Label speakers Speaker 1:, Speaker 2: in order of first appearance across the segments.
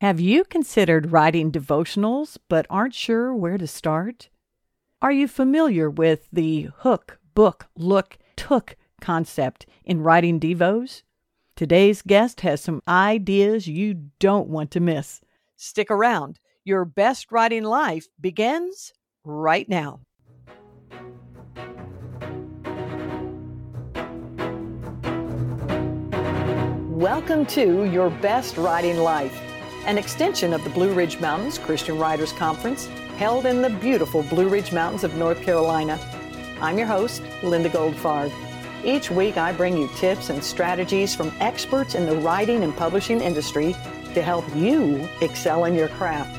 Speaker 1: Have you considered writing devotionals but aren't sure where to start? Are you familiar with the hook, book, look, took concept in writing devos? Today's guest has some ideas you don't want to miss. Stick around. Your best writing life begins right now. Welcome to Your Best Writing Life an extension of the Blue Ridge Mountains Christian Writers Conference held in the beautiful Blue Ridge Mountains of North Carolina. I'm your host, Linda Goldfarb. Each week, I bring you tips and strategies from experts in the writing and publishing industry to help you excel in your craft.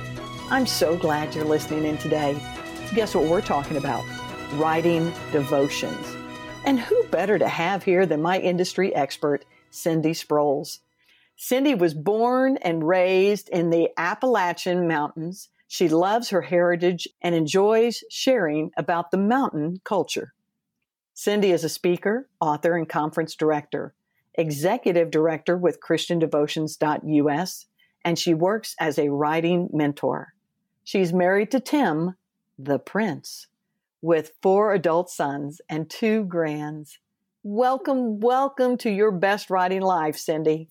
Speaker 1: I'm so glad you're listening in today. Guess what we're talking about? Writing devotions. And who better to have here than my industry expert, Cindy Sproles? Cindy was born and raised in the Appalachian Mountains. She loves her heritage and enjoys sharing about the mountain culture. Cindy is a speaker, author, and conference director, executive director with ChristianDevotions.us, and she works as a writing mentor. She's married to Tim, the Prince, with four adult sons and two grands. Welcome, welcome to your best writing life, Cindy.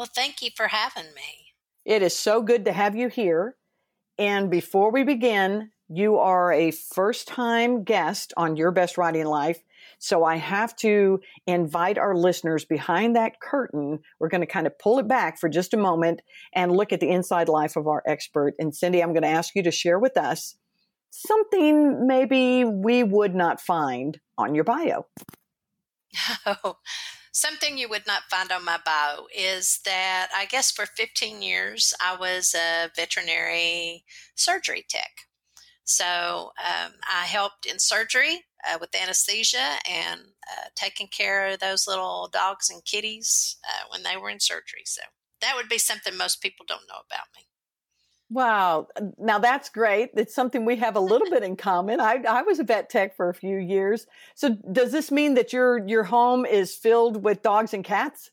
Speaker 2: Well, thank you for having me.
Speaker 1: It is so good to have you here. And before we begin, you are a first time guest on Your Best Writing Life. So I have to invite our listeners behind that curtain. We're going to kind of pull it back for just a moment and look at the inside life of our expert. And Cindy, I'm going to ask you to share with us something maybe we would not find on your bio.
Speaker 2: Oh, Something you would not find on my bio is that I guess for 15 years I was a veterinary surgery tech. So um, I helped in surgery uh, with anesthesia and uh, taking care of those little dogs and kitties uh, when they were in surgery. So that would be something most people don't know about me.
Speaker 1: Wow. Now that's great. It's something we have a little bit in common. I, I was a vet tech for a few years. So does this mean that your your home is filled with dogs and cats?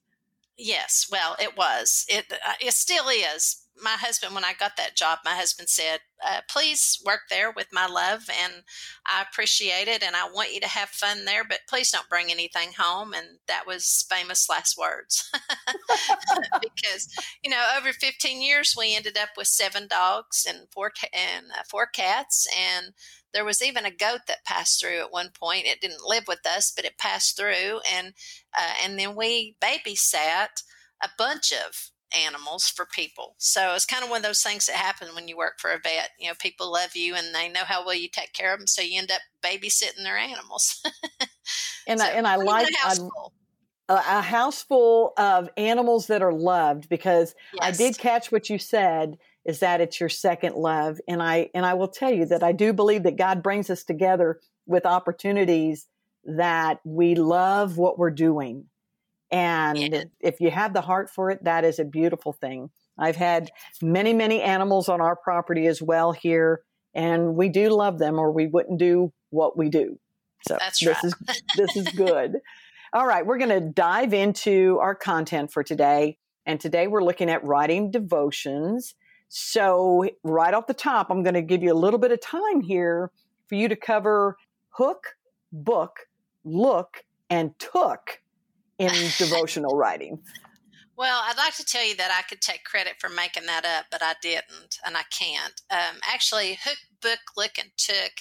Speaker 2: Yes. Well, it was. It uh, it still is my husband, when I got that job, my husband said, uh, please work there with my love. And I appreciate it. And I want you to have fun there, but please don't bring anything home. And that was famous last words. because, you know, over 15 years, we ended up with seven dogs and four, and uh, four cats. And there was even a goat that passed through at one point. It didn't live with us, but it passed through. And, uh, and then we babysat a bunch of animals for people. So it's kind of one of those things that happen when you work for a vet. You know, people love you and they know how well you take care of them, so you end up babysitting their animals.
Speaker 1: and so, I, and I like a, a house full of animals that are loved because yes. I did catch what you said is that it's your second love and I and I will tell you that I do believe that God brings us together with opportunities that we love what we're doing and yeah. if you have the heart for it, that is a beautiful thing. I've had many, many animals on our property as well here, and we do love them, or we wouldn't do what we do.
Speaker 2: So That's
Speaker 1: this
Speaker 2: right.
Speaker 1: is this is good. All right, we're going to dive into our content for today, and today we're looking at writing devotions. So right off the top, I'm going to give you a little bit of time here for you to cover hook, book, look, and took in devotional writing?
Speaker 2: Well, I'd like to tell you that I could take credit for making that up, but I didn't, and I can't. Um, actually, Hook, Book, Look, and Took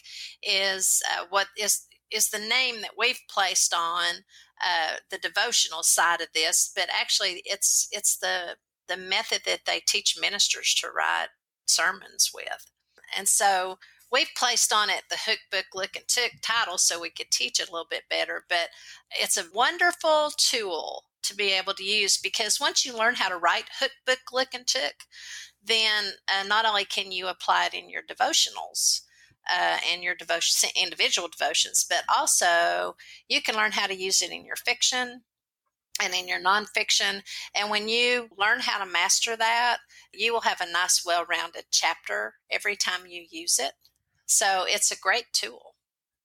Speaker 2: is uh, what is is the name that we've placed on uh, the devotional side of this, but actually, it's it's the the method that they teach ministers to write sermons with, and so we've placed on it the hook book look and took title so we could teach it a little bit better but it's a wonderful tool to be able to use because once you learn how to write hook book look and took then uh, not only can you apply it in your devotionals uh, and your devotion individual devotions but also you can learn how to use it in your fiction and in your nonfiction. And when you learn how to master that, you will have a nice, well rounded chapter every time you use it. So it's a great tool.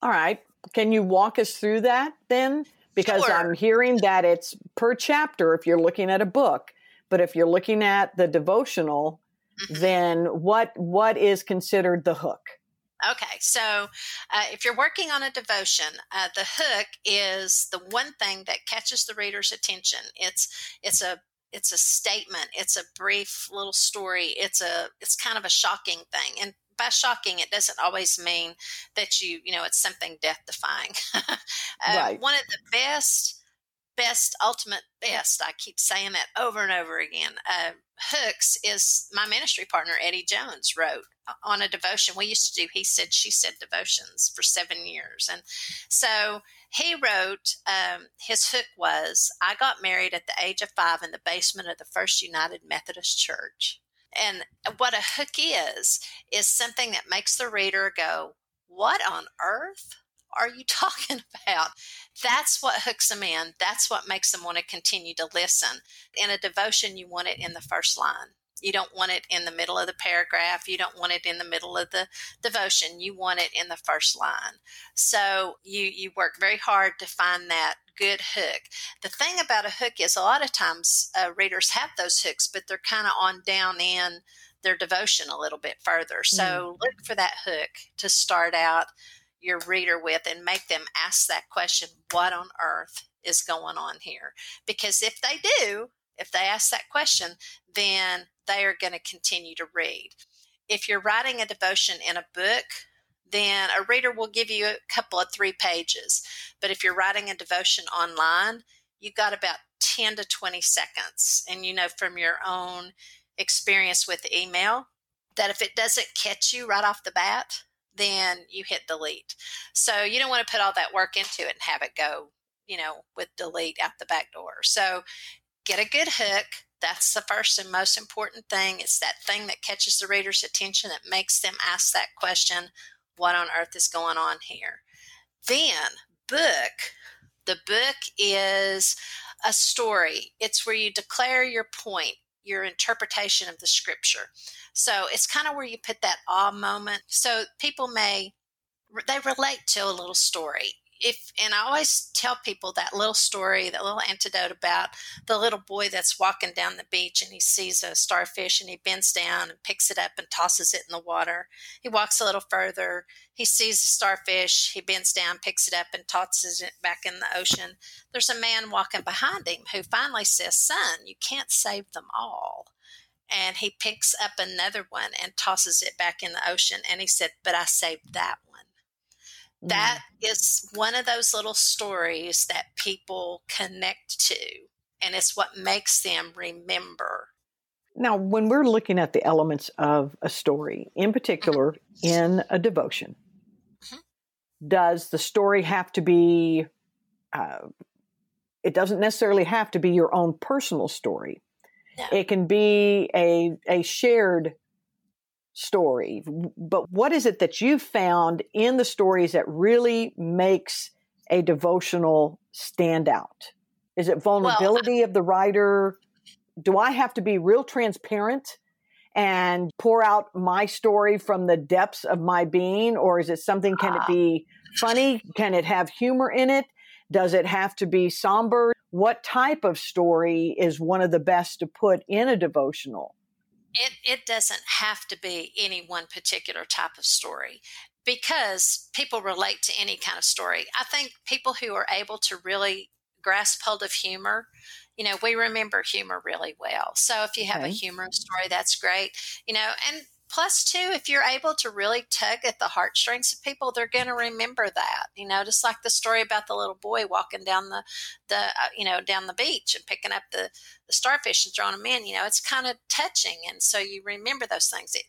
Speaker 1: All right. Can you walk us through that then? Because sure. I'm hearing that it's per chapter if you're looking at a book, But if you're looking at the devotional, mm-hmm. then what what is considered the hook?
Speaker 2: Okay, so uh, if you're working on a devotion, uh, the hook is the one thing that catches the reader's attention. It's it's a it's a statement. It's a brief little story. It's a it's kind of a shocking thing, and by shocking, it doesn't always mean that you you know it's something death defying. uh, right. One of the best best, ultimate best. I keep saying that over and over again. Uh, hooks is my ministry partner, Eddie Jones, wrote on a devotion. We used to do He Said, She Said devotions for seven years. And so he wrote, um, his hook was, I got married at the age of five in the basement of the First United Methodist Church. And what a hook is, is something that makes the reader go, What on earth? are you talking about? That's what hooks them in. That's what makes them want to continue to listen. In a devotion, you want it in the first line. You don't want it in the middle of the paragraph. You don't want it in the middle of the devotion. You want it in the first line. So you you work very hard to find that good hook. The thing about a hook is a lot of times uh, readers have those hooks, but they're kind of on down in their devotion a little bit further. So mm. look for that hook to start out your reader with and make them ask that question what on earth is going on here? Because if they do, if they ask that question, then they are going to continue to read. If you're writing a devotion in a book, then a reader will give you a couple of three pages. But if you're writing a devotion online, you've got about 10 to 20 seconds. And you know from your own experience with email that if it doesn't catch you right off the bat, then you hit delete. So you don't want to put all that work into it and have it go, you know, with delete out the back door. So get a good hook. That's the first and most important thing. It's that thing that catches the reader's attention that makes them ask that question what on earth is going on here? Then, book. The book is a story, it's where you declare your point, your interpretation of the scripture. So it's kind of where you put that awe moment. So people may they relate to a little story. If and I always tell people that little story, that little antidote about the little boy that's walking down the beach and he sees a starfish and he bends down and picks it up and tosses it in the water. He walks a little further, he sees a starfish, he bends down, picks it up and tosses it back in the ocean. There's a man walking behind him who finally says, "Son, you can't save them all." and he picks up another one and tosses it back in the ocean. And he said, But I saved that one. Mm. That is one of those little stories that people connect to, and it's what makes them remember.
Speaker 1: Now, when we're looking at the elements of a story, in particular mm-hmm. in a devotion, mm-hmm. does the story have to be, uh, it doesn't necessarily have to be your own personal story it can be a, a shared story. But what is it that you found in the stories that really makes a devotional stand out? Is it vulnerability well, of the writer? Do I have to be real transparent and pour out my story from the depths of my being? Or is it something, can it ah. be funny? Can it have humor in it? Does it have to be somber? what type of story is one of the best to put in a devotional?
Speaker 2: It, it doesn't have to be any one particular type of story because people relate to any kind of story. I think people who are able to really grasp hold of humor, you know, we remember humor really well. So if you have okay. a humorous story, that's great. You know, and plus too if you're able to really tug at the heartstrings of people they're going to remember that you know just like the story about the little boy walking down the the uh, you know down the beach and picking up the the starfish and throwing them in you know it's kind of touching and so you remember those things. It,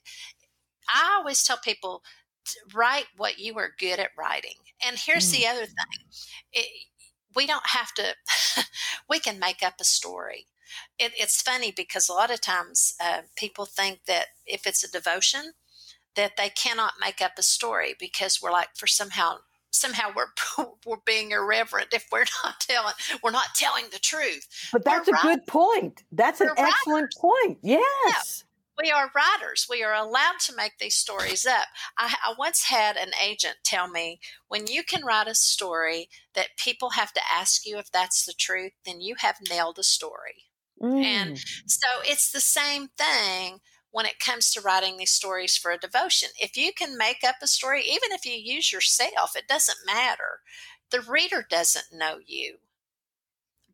Speaker 2: i always tell people write what you are good at writing and here's mm. the other thing. It, we don't have to we can make up a story it, it's funny because a lot of times uh, people think that if it's a devotion, that they cannot make up a story because we're like for somehow somehow we're we're being irreverent if we're not telling we're not telling the truth.
Speaker 1: But that's we're a good point. That's an excellent point. Yes.
Speaker 2: We are writers. We are allowed to make these stories up. I, I once had an agent tell me when you can write a story that people have to ask you if that's the truth, then you have nailed a story. Mm. And so it's the same thing when it comes to writing these stories for a devotion. If you can make up a story, even if you use yourself, it doesn't matter. The reader doesn't know you.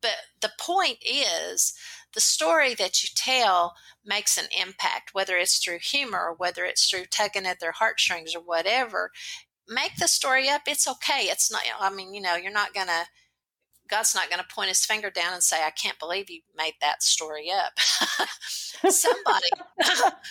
Speaker 2: But the point is, the story that you tell makes an impact, whether it's through humor or whether it's through tugging at their heartstrings or whatever. Make the story up. It's okay. It's not, I mean, you know, you're not going to God's not going to point his finger down and say, I can't believe you made that story up. somebody,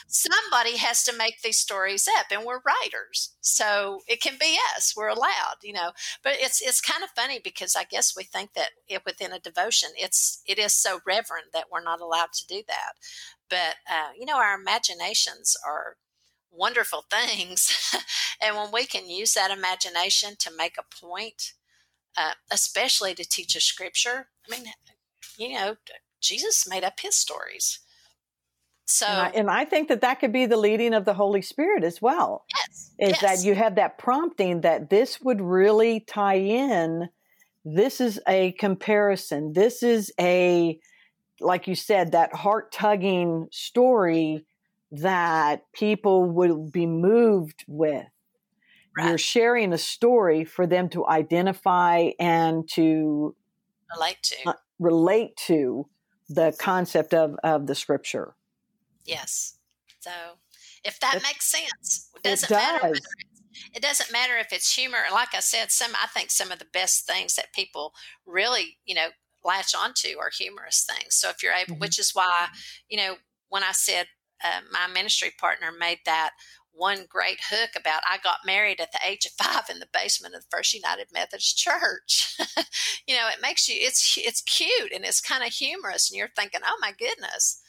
Speaker 2: somebody has to make these stories up and we're writers. So it can be us. We're allowed, you know, but it's, it's kind of funny because I guess we think that it, within a devotion, it's, it is so reverent that we're not allowed to do that. But, uh, you know, our imaginations are wonderful things. and when we can use that imagination to make a point, uh, especially to teach a scripture. I mean, you know, Jesus made up his stories. So,
Speaker 1: and I, and I, think that that could be the leading of the Holy Spirit as well.
Speaker 2: Yes,
Speaker 1: is
Speaker 2: yes.
Speaker 1: that you have that prompting that this would really tie in. This is a comparison. This is a, like you said, that heart tugging story that people would be moved with. Right. You're sharing a story for them to identify and to
Speaker 2: relate to. Uh,
Speaker 1: relate to the concept of, of the scripture.
Speaker 2: Yes. So if that makes sense, it doesn't it does. matter. It doesn't matter if it's humor. Like I said, some I think some of the best things that people really, you know, latch onto are humorous things. So if you're able, mm-hmm. which is why, you know, when I said uh, my ministry partner made that one great hook about I got married at the age of five in the basement of the First United Methodist Church. you know, it makes you it's it's cute and it's kind of humorous, and you're thinking, oh my goodness.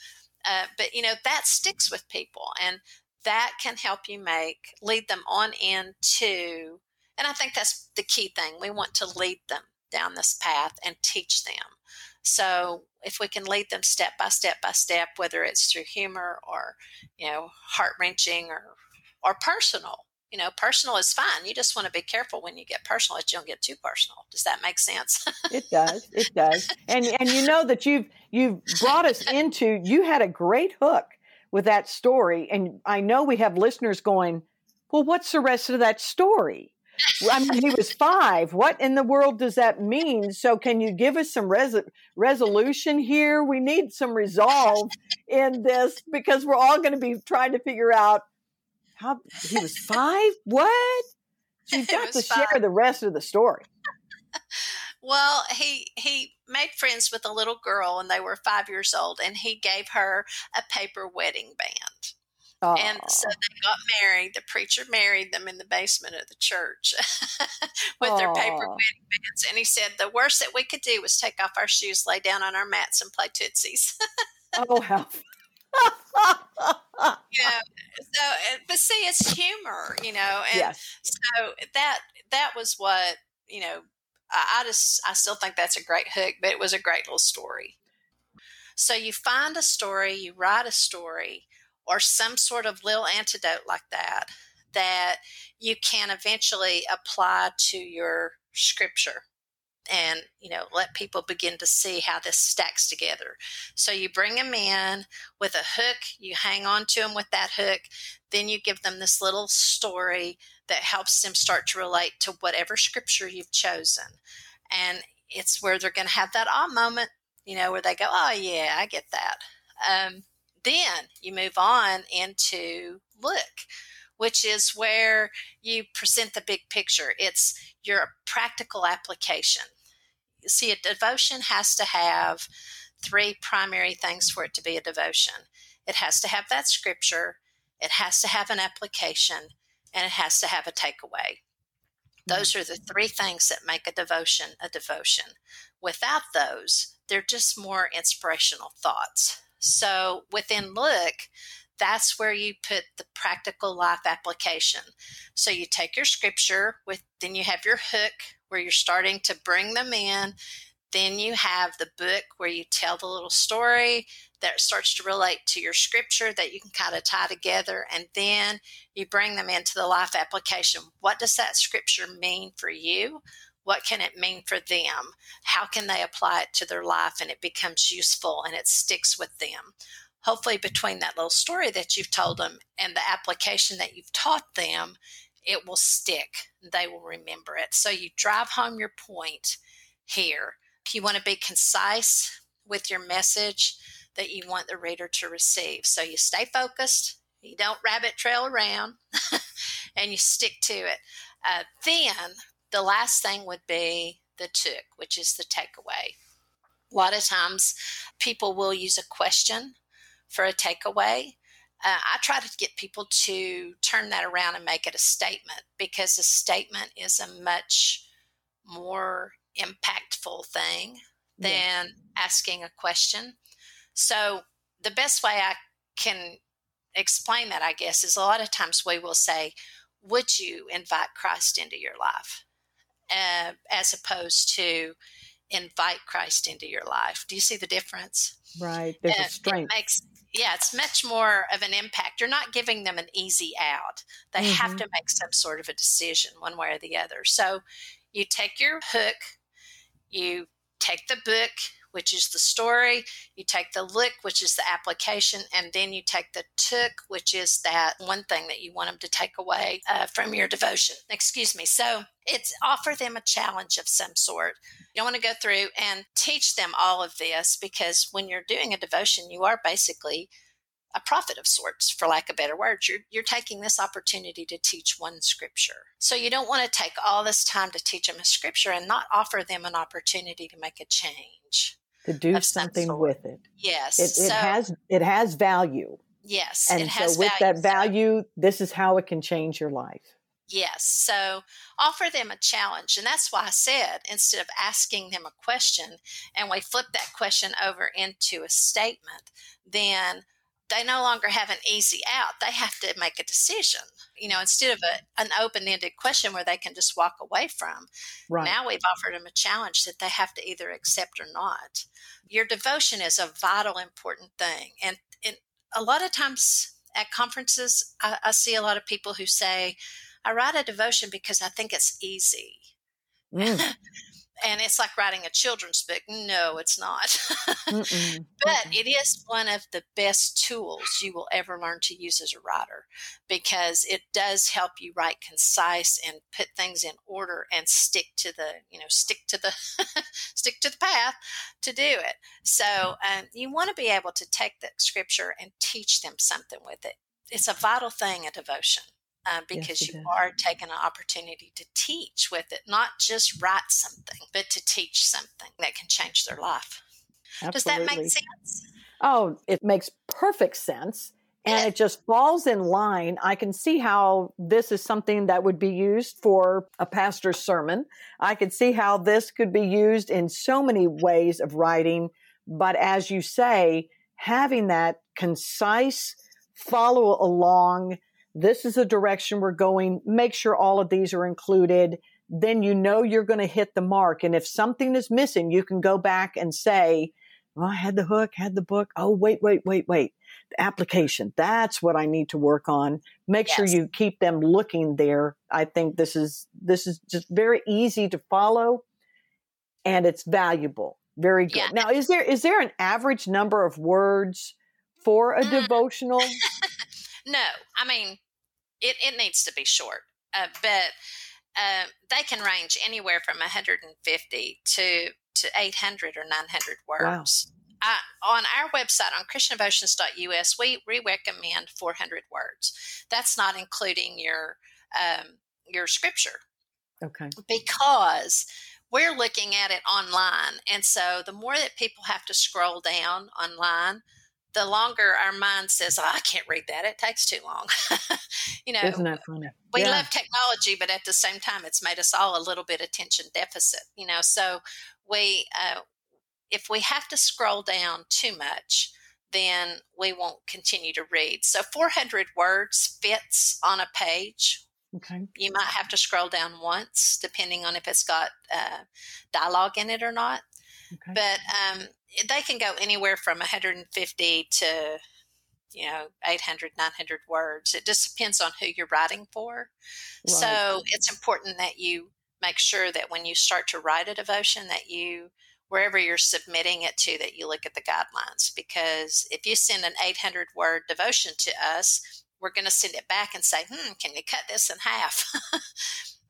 Speaker 2: Uh, but you know that sticks with people, and that can help you make lead them on into. And I think that's the key thing. We want to lead them down this path and teach them. So if we can lead them step by step by step, whether it's through humor or, you know, heart wrenching or or personal. You know, personal is fine. You just want to be careful when you get personal that you don't get too personal. Does that make sense?
Speaker 1: it does. It does. And and you know that you've you've brought us into you had a great hook with that story. And I know we have listeners going, Well, what's the rest of that story? I mean, he was five. What in the world does that mean? So, can you give us some res- resolution here? We need some resolve in this because we're all going to be trying to figure out how he was five? what? So you've got to five. share the rest of the story.
Speaker 2: well, he he made friends with a little girl, and they were five years old, and he gave her a paper wedding band. And so they got married. The preacher married them in the basement of the church with their paper wedding bands. And he said the worst that we could do was take off our shoes, lay down on our mats, and play tootsies.
Speaker 1: oh, how
Speaker 2: yeah. So, but see, it's humor, you know, and yes. so that that was what you know. I, I just I still think that's a great hook, but it was a great little story. So you find a story, you write a story, or some sort of little antidote like that that you can eventually apply to your scripture and you know let people begin to see how this stacks together. So you bring them in with a hook you hang on to them with that hook then you give them this little story that helps them start to relate to whatever scripture you've chosen. And it's where they're going to have that ah moment you know where they go oh yeah i get that. Um, then you move on into look which is where you present the big picture. It's your practical application see, a devotion has to have three primary things for it to be a devotion it has to have that scripture, it has to have an application, and it has to have a takeaway. Those are the mm-hmm. three things that make a devotion a devotion. Without those, they're just more inspirational thoughts. So within Look, that's where you put the practical life application. So you take your scripture with then you have your hook where you're starting to bring them in. Then you have the book where you tell the little story that starts to relate to your scripture that you can kind of tie together. And then you bring them into the life application. What does that scripture mean for you? what can it mean for them? How can they apply it to their life and it becomes useful and it sticks with them? Hopefully, between that little story that you've told them and the application that you've taught them, it will stick. They will remember it. So you drive home your point here. You want to be concise with your message that you want the reader to receive. So you stay focused, you don't rabbit trail around, and you stick to it. Uh, then the last thing would be the took, which is the takeaway. A lot of times people will use a question for a takeaway. Uh, I try to get people to turn that around and make it a statement because a statement is a much more impactful thing than yeah. asking a question. So, the best way I can explain that, I guess, is a lot of times we will say, Would you invite Christ into your life? uh, as opposed to invite Christ into your life. Do you see the difference?
Speaker 1: Right. There's
Speaker 2: uh,
Speaker 1: a strength.
Speaker 2: It makes, yeah, it's much more of an impact. You're not giving them an easy out. They mm-hmm. have to make some sort of a decision one way or the other. So you take your hook, you take the book, which is the story. You take the look, which is the application, and then you take the took, which is that one thing that you want them to take away uh, from your devotion. Excuse me. So it's offer them a challenge of some sort. You don't want to go through and teach them all of this because when you're doing a devotion, you are basically a prophet of sorts, for lack of better words. You're, you're taking this opportunity to teach one scripture. So you don't want to take all this time to teach them a scripture and not offer them an opportunity to make a change
Speaker 1: to do something with it.
Speaker 2: Yes,
Speaker 1: it, it so, has it has value.
Speaker 2: Yes,
Speaker 1: and so with value. that value, this is how it can change your life.
Speaker 2: Yes, so offer them a challenge, and that's why I said instead of asking them a question, and we flip that question over into a statement, then they no longer have an easy out. They have to make a decision. You know, instead of a, an open ended question where they can just walk away from. Right. Now we've offered them a challenge that they have to either accept or not. Your devotion is a vital, important thing. And, and a lot of times at conferences, I, I see a lot of people who say, I write a devotion because I think it's easy. Mm. and it's like writing a children's book. No, it's not. but it is one of the best tools you will ever learn to use as a writer because it does help you write concise and put things in order and stick to the, you know, stick to the stick to the path to do it. So um, you want to be able to take the scripture and teach them something with it. It's a vital thing, a devotion uh, because yes, you are taking an opportunity to teach with it, not just write something, but to teach something that can change their life. Absolutely. Does that make sense?
Speaker 1: Oh, it makes perfect sense. And it just falls in line. I can see how this is something that would be used for a pastor's sermon. I could see how this could be used in so many ways of writing. But as you say, having that concise follow along this is the direction we're going. Make sure all of these are included. Then you know you're going to hit the mark. And if something is missing, you can go back and say, well, I had the hook, had the book. Oh, wait, wait, wait, wait. The application. That's what I need to work on. Make yes. sure you keep them looking there. I think this is, this is just very easy to follow and it's valuable. Very good. Yeah. Now, is there, is there an average number of words for a mm. devotional?
Speaker 2: no, I mean, it, it needs to be short, uh, but uh, they can range anywhere from 150 to to 800 or 900 words. Wow. Uh, on our website on christiandevotions.us we, we recommend 400 words that's not including your um, your scripture
Speaker 1: okay
Speaker 2: because we're looking at it online and so the more that people have to scroll down online the longer our mind says, oh, I can't read that, it takes too long. you know,
Speaker 1: Isn't that funny?
Speaker 2: we yeah. love technology, but at the same time, it's made us all a little bit attention deficit, you know, so we, uh, if we have to scroll down too much, then we won't continue to read. So 400 words fits on a page.
Speaker 1: Okay.
Speaker 2: You might have to scroll down once, depending on if it's got uh, dialogue in it or not. Okay. But um, they can go anywhere from 150 to you know 800 900 words. It just depends on who you're writing for. Right. so it's important that you make sure that when you start to write a devotion that you wherever you're submitting it to that you look at the guidelines. Because if you send an 800 word devotion to us we're going to send it back and say hmm can you cut this in half?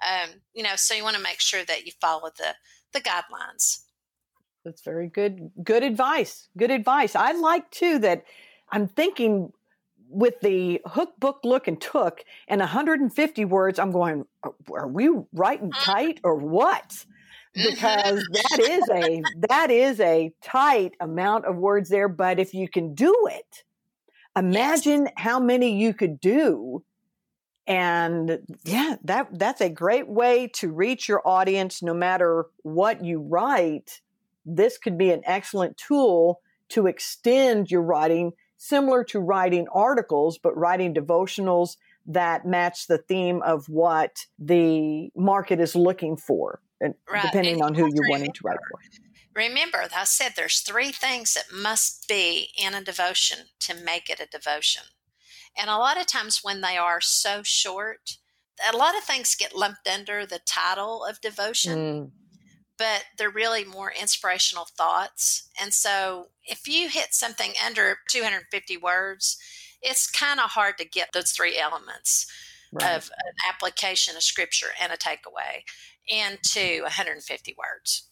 Speaker 2: Um, you know so you want to make sure that you follow the the guidelines
Speaker 1: that's very good good advice good advice. I like too that i'm thinking with the hook book look and took and 150 words i'm going are we writing mm-hmm. tight or what? Because that is a that is a tight amount of words there but if you can do it imagine yes. how many you could do. And yeah that that's a great way to reach your audience no matter what you write this could be an excellent tool to extend your writing similar to writing articles but writing devotionals that match the theme of what the market is looking for right. depending and on who you're wanting to write for.
Speaker 2: Remember, I said there's three things that must be in a devotion to make it a devotion. And a lot of times when they are so short, a lot of things get lumped under the title of devotion, mm. But they're really more inspirational thoughts. And so if you hit something under 250 words, it's kind of hard to get those three elements right. of an application of scripture and a takeaway into 150 words.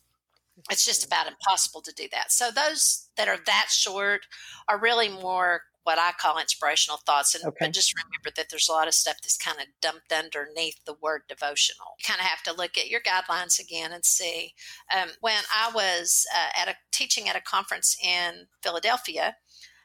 Speaker 2: It's just about impossible to do that. So those that are that short are really more what I call inspirational thoughts. And okay. just remember that there's a lot of stuff that's kind of dumped underneath the word devotional. You kind of have to look at your guidelines again and see. Um, when I was uh, at a teaching at a conference in Philadelphia,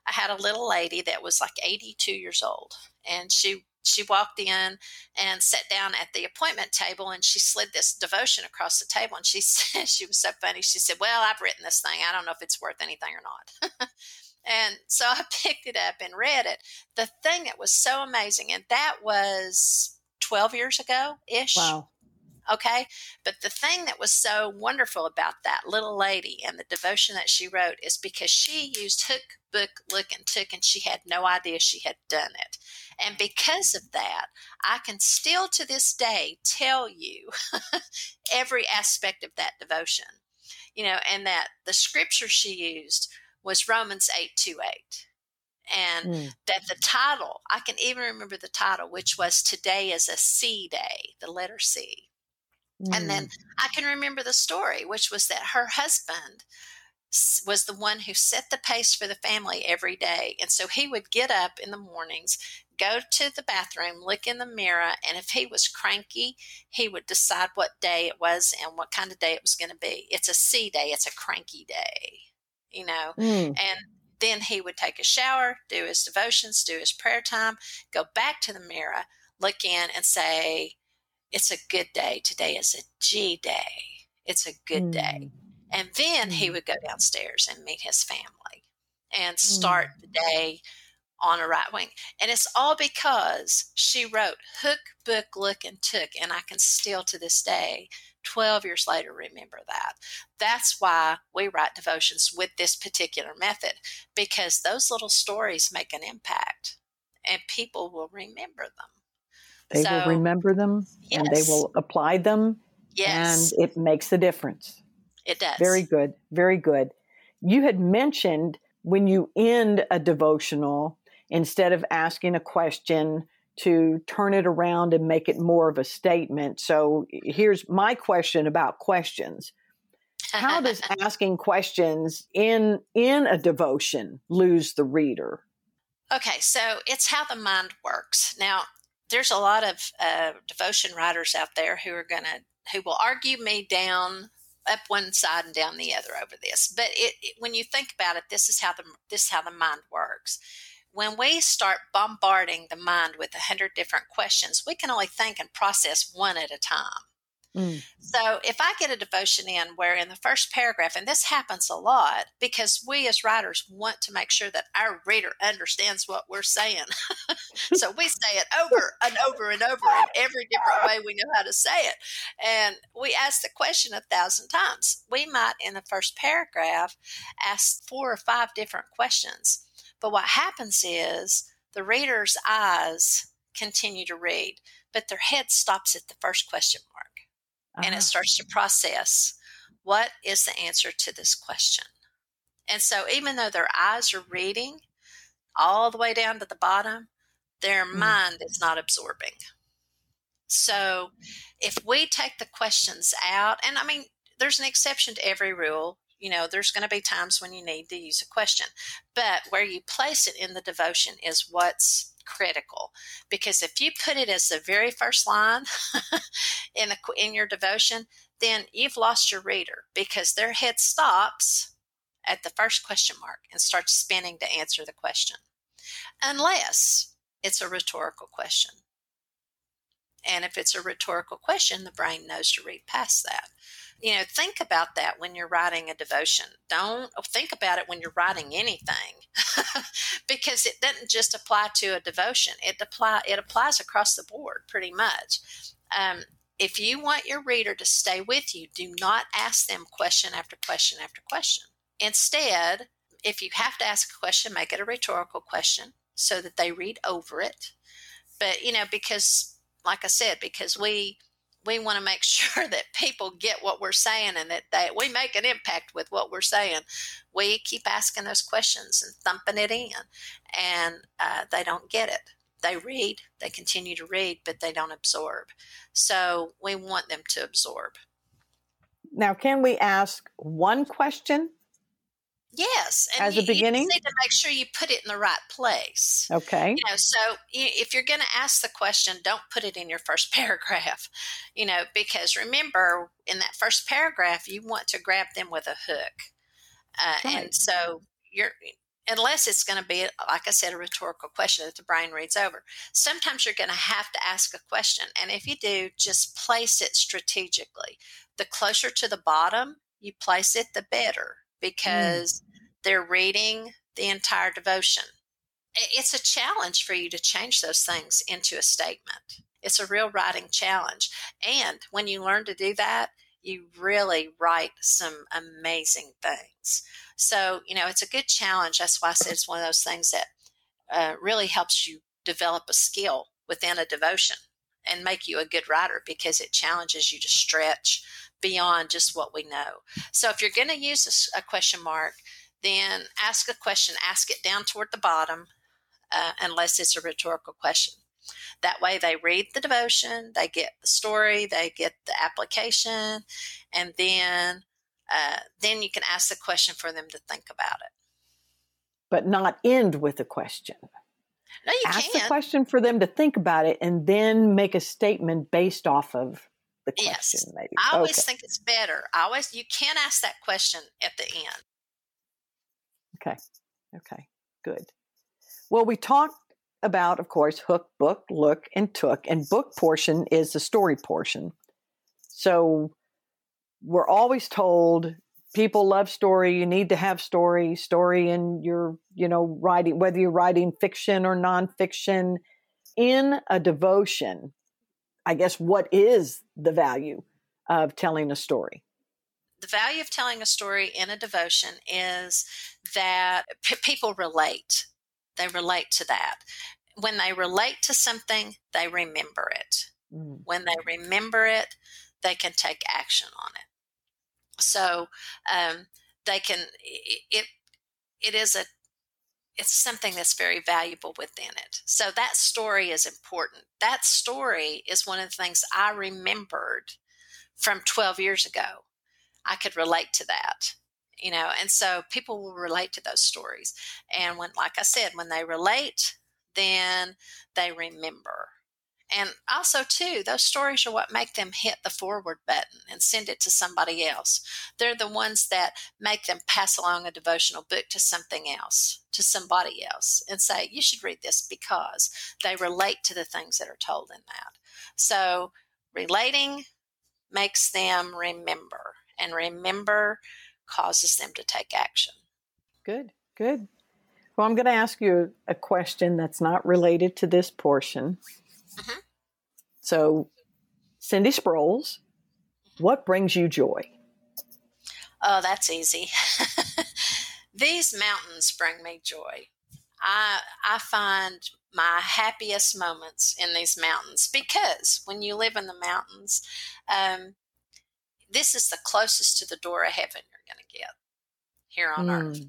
Speaker 2: I had a little lady that was like 82 years old, and she she walked in and sat down at the appointment table and she slid this devotion across the table and she said she was so funny she said well i've written this thing i don't know if it's worth anything or not and so i picked it up and read it the thing that was so amazing and that was 12 years ago ish
Speaker 1: wow
Speaker 2: Okay. But the thing that was so wonderful about that little lady and the devotion that she wrote is because she used hook, book, look, and took, and she had no idea she had done it. And because of that, I can still to this day tell you every aspect of that devotion. You know, and that the scripture she used was Romans 8 2 8 and mm. that the title, I can even remember the title, which was Today is a C Day, the letter C. Mm. And then mm. I can remember the story, which was that her husband was the one who set the pace for the family every day. And so he would get up in the mornings, go to the bathroom, look in the mirror, and if he was cranky, he would decide what day it was and what kind of day it was going to be. It's a C day, it's a cranky day, you know. Mm. And then he would take a shower, do his devotions, do his prayer time, go back to the mirror, look in, and say, it's a good day. Today is a G day. It's a good mm. day. And then he mm. would go downstairs and meet his family and start mm. the day on a right wing. And it's all because she wrote hook, book, look, and took. And I can still to this day, 12 years later, remember that. That's why we write devotions with this particular method because those little stories make an impact and people will remember them.
Speaker 1: They so, will remember them yes. and they will apply them.
Speaker 2: Yes.
Speaker 1: And it makes a difference.
Speaker 2: It does.
Speaker 1: Very good. Very good. You had mentioned when you end a devotional, instead of asking a question, to turn it around and make it more of a statement. So here's my question about questions. How does asking questions in in a devotion lose the reader?
Speaker 2: Okay, so it's how the mind works. Now, there's a lot of uh, devotion writers out there who are going to who will argue me down up one side and down the other over this. But it, it, when you think about it, this is how the this is how the mind works. When we start bombarding the mind with a hundred different questions, we can only think and process one at a time. Mm. So if I get a devotion in where in the first paragraph, and this happens a lot because we as writers want to make sure that our reader understands what we're saying. so we say it over and over and over in every different way we know how to say it. And we ask the question a thousand times. We might in the first paragraph ask four or five different questions. But what happens is the reader's eyes continue to read, but their head stops at the first question mark uh-huh. and it uh-huh. starts to process what is the answer to this question. And so, even though their eyes are reading all the way down to the bottom, their mm. mind is not absorbing. So, if we take the questions out, and I mean, there's an exception to every rule. You know, there's going to be times when you need to use a question, but where you place it in the devotion is what's critical. Because if you put it as the very first line in a, in your devotion then you've lost your reader because their head stops at the first question mark and starts spinning to answer the question. Unless it's a rhetorical question. And if it's a rhetorical question the brain knows to read past that you know think about that when you're writing a devotion. Don't think about it when you're writing anything because it doesn't just apply to a devotion. It apply it applies across the board pretty much. Um, if you want your reader to stay with you do not ask them question after question after question. Instead if you have to ask a question make it a rhetorical question so that they read over it. But you know because like i said because we we want to make sure that people get what we're saying and that they, we make an impact with what we're saying. We keep asking those questions and thumping it in, and uh, they don't get it. They read, they continue to read, but they don't absorb. So we want them to absorb.
Speaker 1: Now, can we ask one question
Speaker 2: Yes,
Speaker 1: and as you, a beginning,
Speaker 2: you need to make sure you put it in the right place.
Speaker 1: Okay.
Speaker 2: You know, so if you're going to ask the question, don't put it in your first paragraph. You know, because remember, in that first paragraph, you want to grab them with a hook, uh, right. and so you're unless it's going to be like i said a rhetorical question that the brain reads over sometimes you're going to have to ask a question and if you do just place it strategically the closer to the bottom you place it the better. Because mm. they're reading the entire devotion. It's a challenge for you to change those things into a statement. It's a real writing challenge. And when you learn to do that, you really write some amazing things. So, you know, it's a good challenge. That's why I said it's one of those things that uh, really helps you develop a skill within a devotion and make you a good writer because it challenges you to stretch beyond just what we know. So if you're going to use a, a, question mark, then ask a question, ask it down toward the bottom, uh, unless it's a rhetorical question. That way they read the devotion, they get the story, they get the application, and then uh, then you can ask the question for them to think about it.
Speaker 1: But not end with a question.
Speaker 2: No, you can
Speaker 1: ask
Speaker 2: can.
Speaker 1: the question for them to think about it, and then make a statement based off of the question.
Speaker 2: Yes.
Speaker 1: Maybe
Speaker 2: I always okay. think it's better. I always you can ask that question at the end.
Speaker 1: Okay. Okay. Good. Well, we talked about, of course, hook, book, look, and took, and book portion is the story portion. So we're always told people love story. You need to have story, story in your, you know, writing, whether you're writing fiction or nonfiction. In a devotion, I guess, what is the value of telling a story?
Speaker 2: The value of telling a story in a devotion is that p- people relate. They relate to that. When they relate to something, they remember it. Mm. When they remember it, they can take action on it. So um, they can, it, it is a it's something that's very valuable within it. So that story is important. That story is one of the things I remembered from 12 years ago. I could relate to that, you know, and so people will relate to those stories. And when, like I said, when they relate, then they remember. And also, too, those stories are what make them hit the forward button and send it to somebody else. They're the ones that make them pass along a devotional book to something else, to somebody else, and say, you should read this because they relate to the things that are told in that. So, relating makes them remember, and remember causes them to take action.
Speaker 1: Good, good. Well, I'm going to ask you a question that's not related to this portion. Mm-hmm. So, Cindy Sproles, what brings you joy?
Speaker 2: Oh, that's easy. These mountains bring me joy. I I find my happiest moments in these mountains because when you live in the mountains, um, this is the closest to the door of heaven you're going to get here on mm. earth.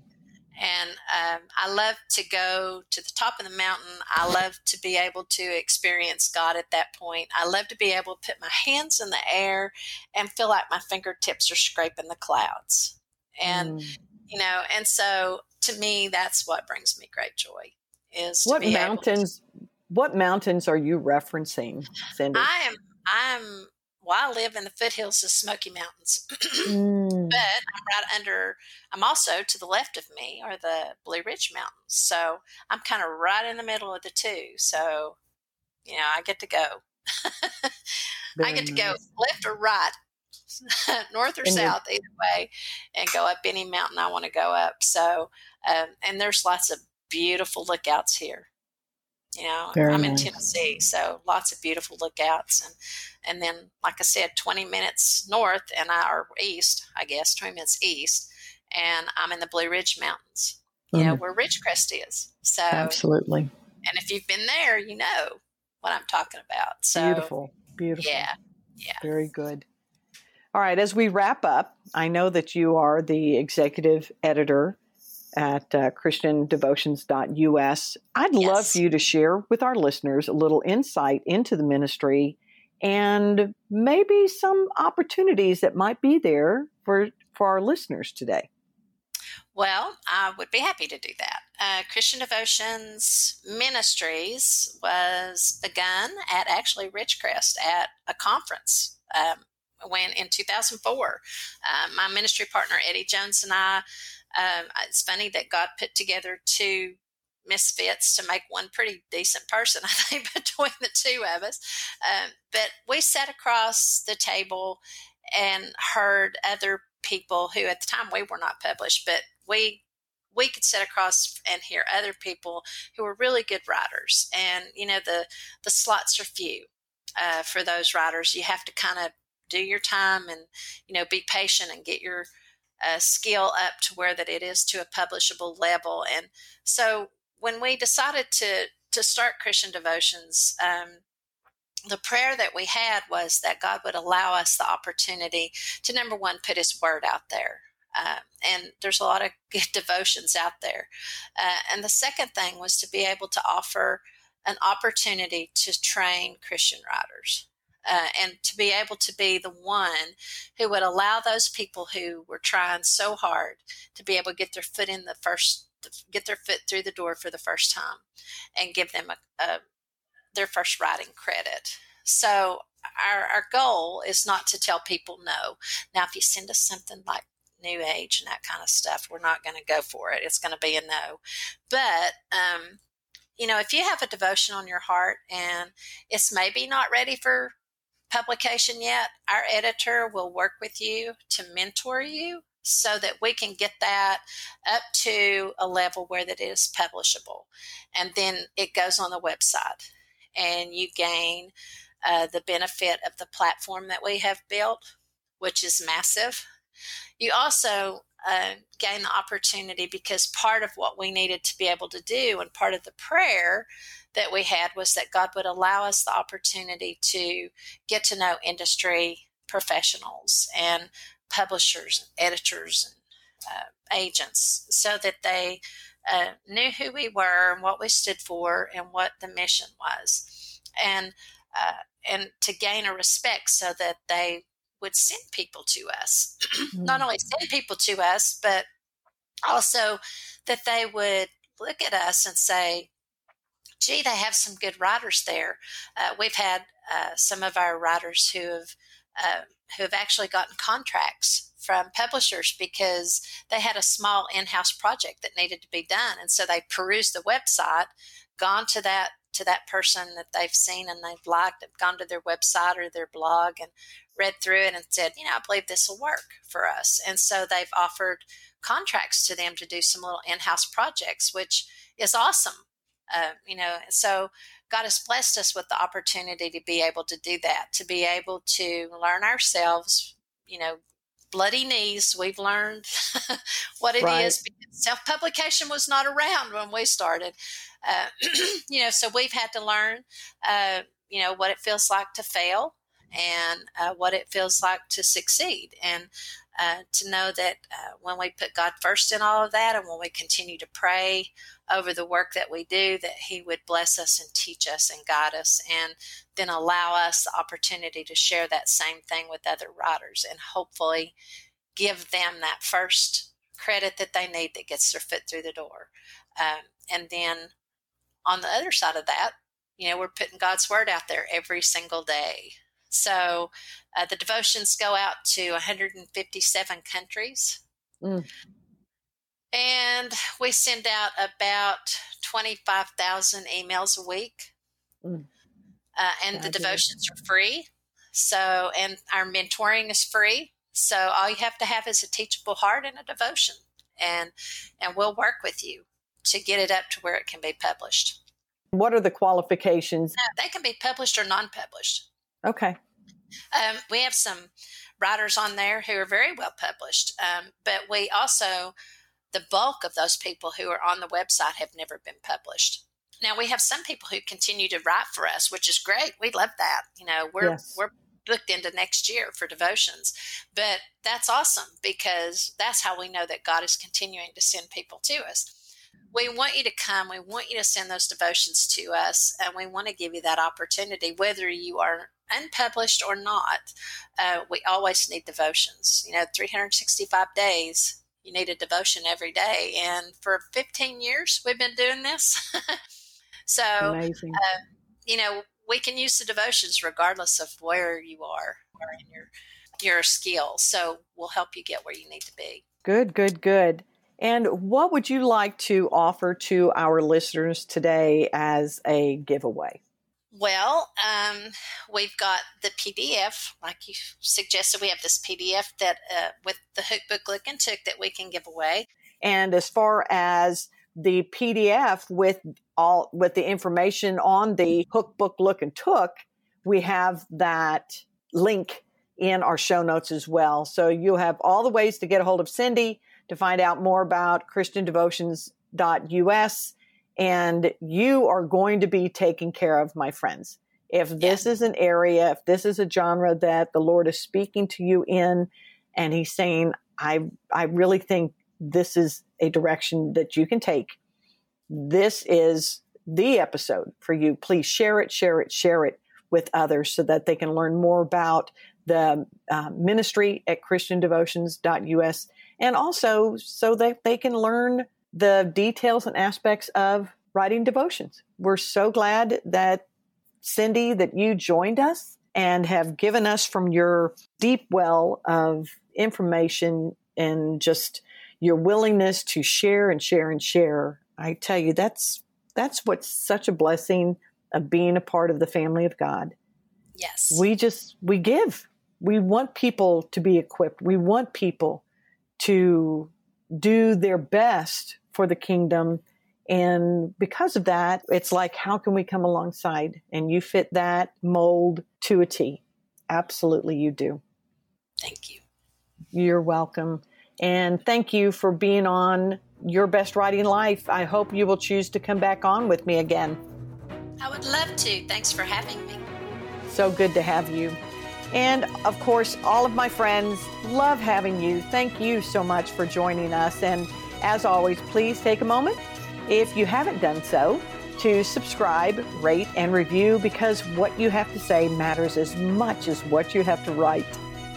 Speaker 2: And um, I love to go to the top of the mountain. I love to be able to experience God at that point. I love to be able to put my hands in the air and feel like my fingertips are scraping the clouds. And, mm. you know, and so to me, that's what brings me great joy is
Speaker 1: what mountains to, what mountains are you referencing cindy
Speaker 2: i am i'm well i live in the foothills of smoky mountains. Mm. but i'm right under i'm also to the left of me are the blue ridge mountains. So i'm kind of right in the middle of the two. So you know i get to go. I get to go left or right north or south either way and go up any mountain i want to go up. So um, and there's lots of beautiful lookouts here. You know, Very I'm nice. in Tennessee, so lots of beautiful lookouts, and and then, like I said, 20 minutes north and I or east, I guess, 20 minutes east, and I'm in the Blue Ridge Mountains. You mm. know where Ridgecrest is. So
Speaker 1: absolutely.
Speaker 2: And if you've been there, you know what I'm talking about. So
Speaker 1: beautiful, beautiful.
Speaker 2: Yeah, yeah.
Speaker 1: Very good. All right, as we wrap up, I know that you are the executive editor at uh, christiandevotions.us. I'd yes. love for you to share with our listeners a little insight into the ministry and maybe some opportunities that might be there for, for our listeners today.
Speaker 2: Well, I would be happy to do that. Uh, Christian Devotions Ministries was begun at actually Ridgecrest at a conference um, when in 2004. Uh, my ministry partner Eddie Jones and I um, it's funny that God put together two misfits to make one pretty decent person, I think, between the two of us. Um, but we sat across the table and heard other people who, at the time, we were not published, but we we could sit across and hear other people who were really good writers. And you know, the the slots are few uh, for those writers. You have to kind of do your time and you know be patient and get your uh, skill up to where that it is to a publishable level. And so when we decided to to start Christian devotions, um, the prayer that we had was that God would allow us the opportunity to number one put His word out there. Uh, and there's a lot of good devotions out there. Uh, and the second thing was to be able to offer an opportunity to train Christian writers uh, and to be able to be the one who would allow those people who were trying so hard to be able to get their foot in the first get their foot through the door for the first time and give them a, a their first writing credit. So our, our goal is not to tell people no. Now if you send us something like new age and that kind of stuff we're not going to go for it. It's going to be a no. But um, you know, if you have a devotion on your heart and it's maybe not ready for publication yet, our editor will work with you to mentor you so that we can get that up to a level where that is publishable. And then it goes on the website and you gain uh, the benefit of the platform that we have built, which is massive. You also uh, gain the opportunity because part of what we needed to be able to do and part of the prayer that we had was that God would allow us the opportunity to get to know industry professionals and publishers and editors and uh, agents so that they uh, knew who we were and what we stood for and what the mission was. And uh, and to gain a respect so that they would send people to us not only send people to us but also that they would look at us and say gee, they have some good writers there. Uh, we've had uh, some of our writers who have uh, who have actually gotten contracts from publishers because they had a small in-house project that needed to be done, and so they perused the website, gone to that to that person that they've seen and they've liked, have gone to their website or their blog and read through it and said, you know, I believe this will work for us, and so they've offered contracts to them to do some little in-house projects, which is awesome uh, you know, so God has blessed us with the opportunity to be able to do that, to be able to learn ourselves, you know, bloody knees. We've learned what it right. is. Self publication was not around when we started. Uh, you know, so we've had to learn, uh, you know, what it feels like to fail and uh, what it feels like to succeed. And uh, to know that uh, when we put God first in all of that and when we continue to pray over the work that we do, that He would bless us and teach us and guide us and then allow us the opportunity to share that same thing with other writers and hopefully give them that first credit that they need that gets their foot through the door. Um, and then on the other side of that, you know, we're putting God's word out there every single day. So uh, the devotions go out to 157 countries. Mm. And we send out about 25,000 emails a week. Mm. Uh, and the devotions are free. So, and our mentoring is free. So all you have to have is a teachable heart and a devotion, and and we'll work with you to get it up to where it can be published.
Speaker 1: What are the qualifications?
Speaker 2: they can be published or non-published.
Speaker 1: Okay.
Speaker 2: Um, we have some writers on there who are very well published, um, but we also, the bulk of those people who are on the website have never been published. Now we have some people who continue to write for us, which is great. We love that. You know, we're yes. we're booked into next year for devotions, but that's awesome because that's how we know that God is continuing to send people to us we want you to come. We want you to send those devotions to us, and we want to give you that opportunity, whether you are unpublished or not. Uh, we always need devotions. You know, 365 days, you need a devotion every day. And for 15 years, we've been doing this. so, uh, you know, we can use the devotions regardless of where you are or in your your skill. So we'll help you get where you need to be.
Speaker 1: Good, good, good. And what would you like to offer to our listeners today as a giveaway?
Speaker 2: Well, um, we've got the PDF, like you suggested. We have this PDF that uh, with the Hook Book Look and Took that we can give away.
Speaker 1: And as far as the PDF with all with the information on the Hook Book Look and Took, we have that link in our show notes as well. So you'll have all the ways to get a hold of Cindy to find out more about christiandevotions.us. And you are going to be taken care of, my friends. If this is an area, if this is a genre that the Lord is speaking to you in, and He's saying, I, I really think this is a direction that you can take, this is the episode for you. Please share it, share it, share it with others so that they can learn more about the uh, ministry at christiandevotions.us and also so that they can learn the details and aspects of writing devotions. We're so glad that Cindy, that you joined us and have given us from your deep well of information and just your willingness to share and share and share. I tell you, that's that's what's such a blessing of being a part of the family of God.
Speaker 2: Yes.
Speaker 1: We just we give. We want people to be equipped. We want people to do their best for the kingdom. And because of that, it's like, how can we come alongside? And you fit that mold to a T. Absolutely, you do.
Speaker 2: Thank you.
Speaker 1: You're welcome. And thank you for being on Your Best Writing Life. I hope you will choose to come back on with me again.
Speaker 2: I would love to. Thanks for having me.
Speaker 1: So good to have you. And of course, all of my friends love having you. Thank you so much for joining us. And as always, please take a moment, if you haven't done so, to subscribe, rate, and review because what you have to say matters as much as what you have to write.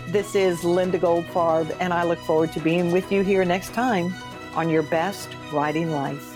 Speaker 1: This is Linda Goldfarb, and I look forward to being with you here next time on Your Best Writing Life.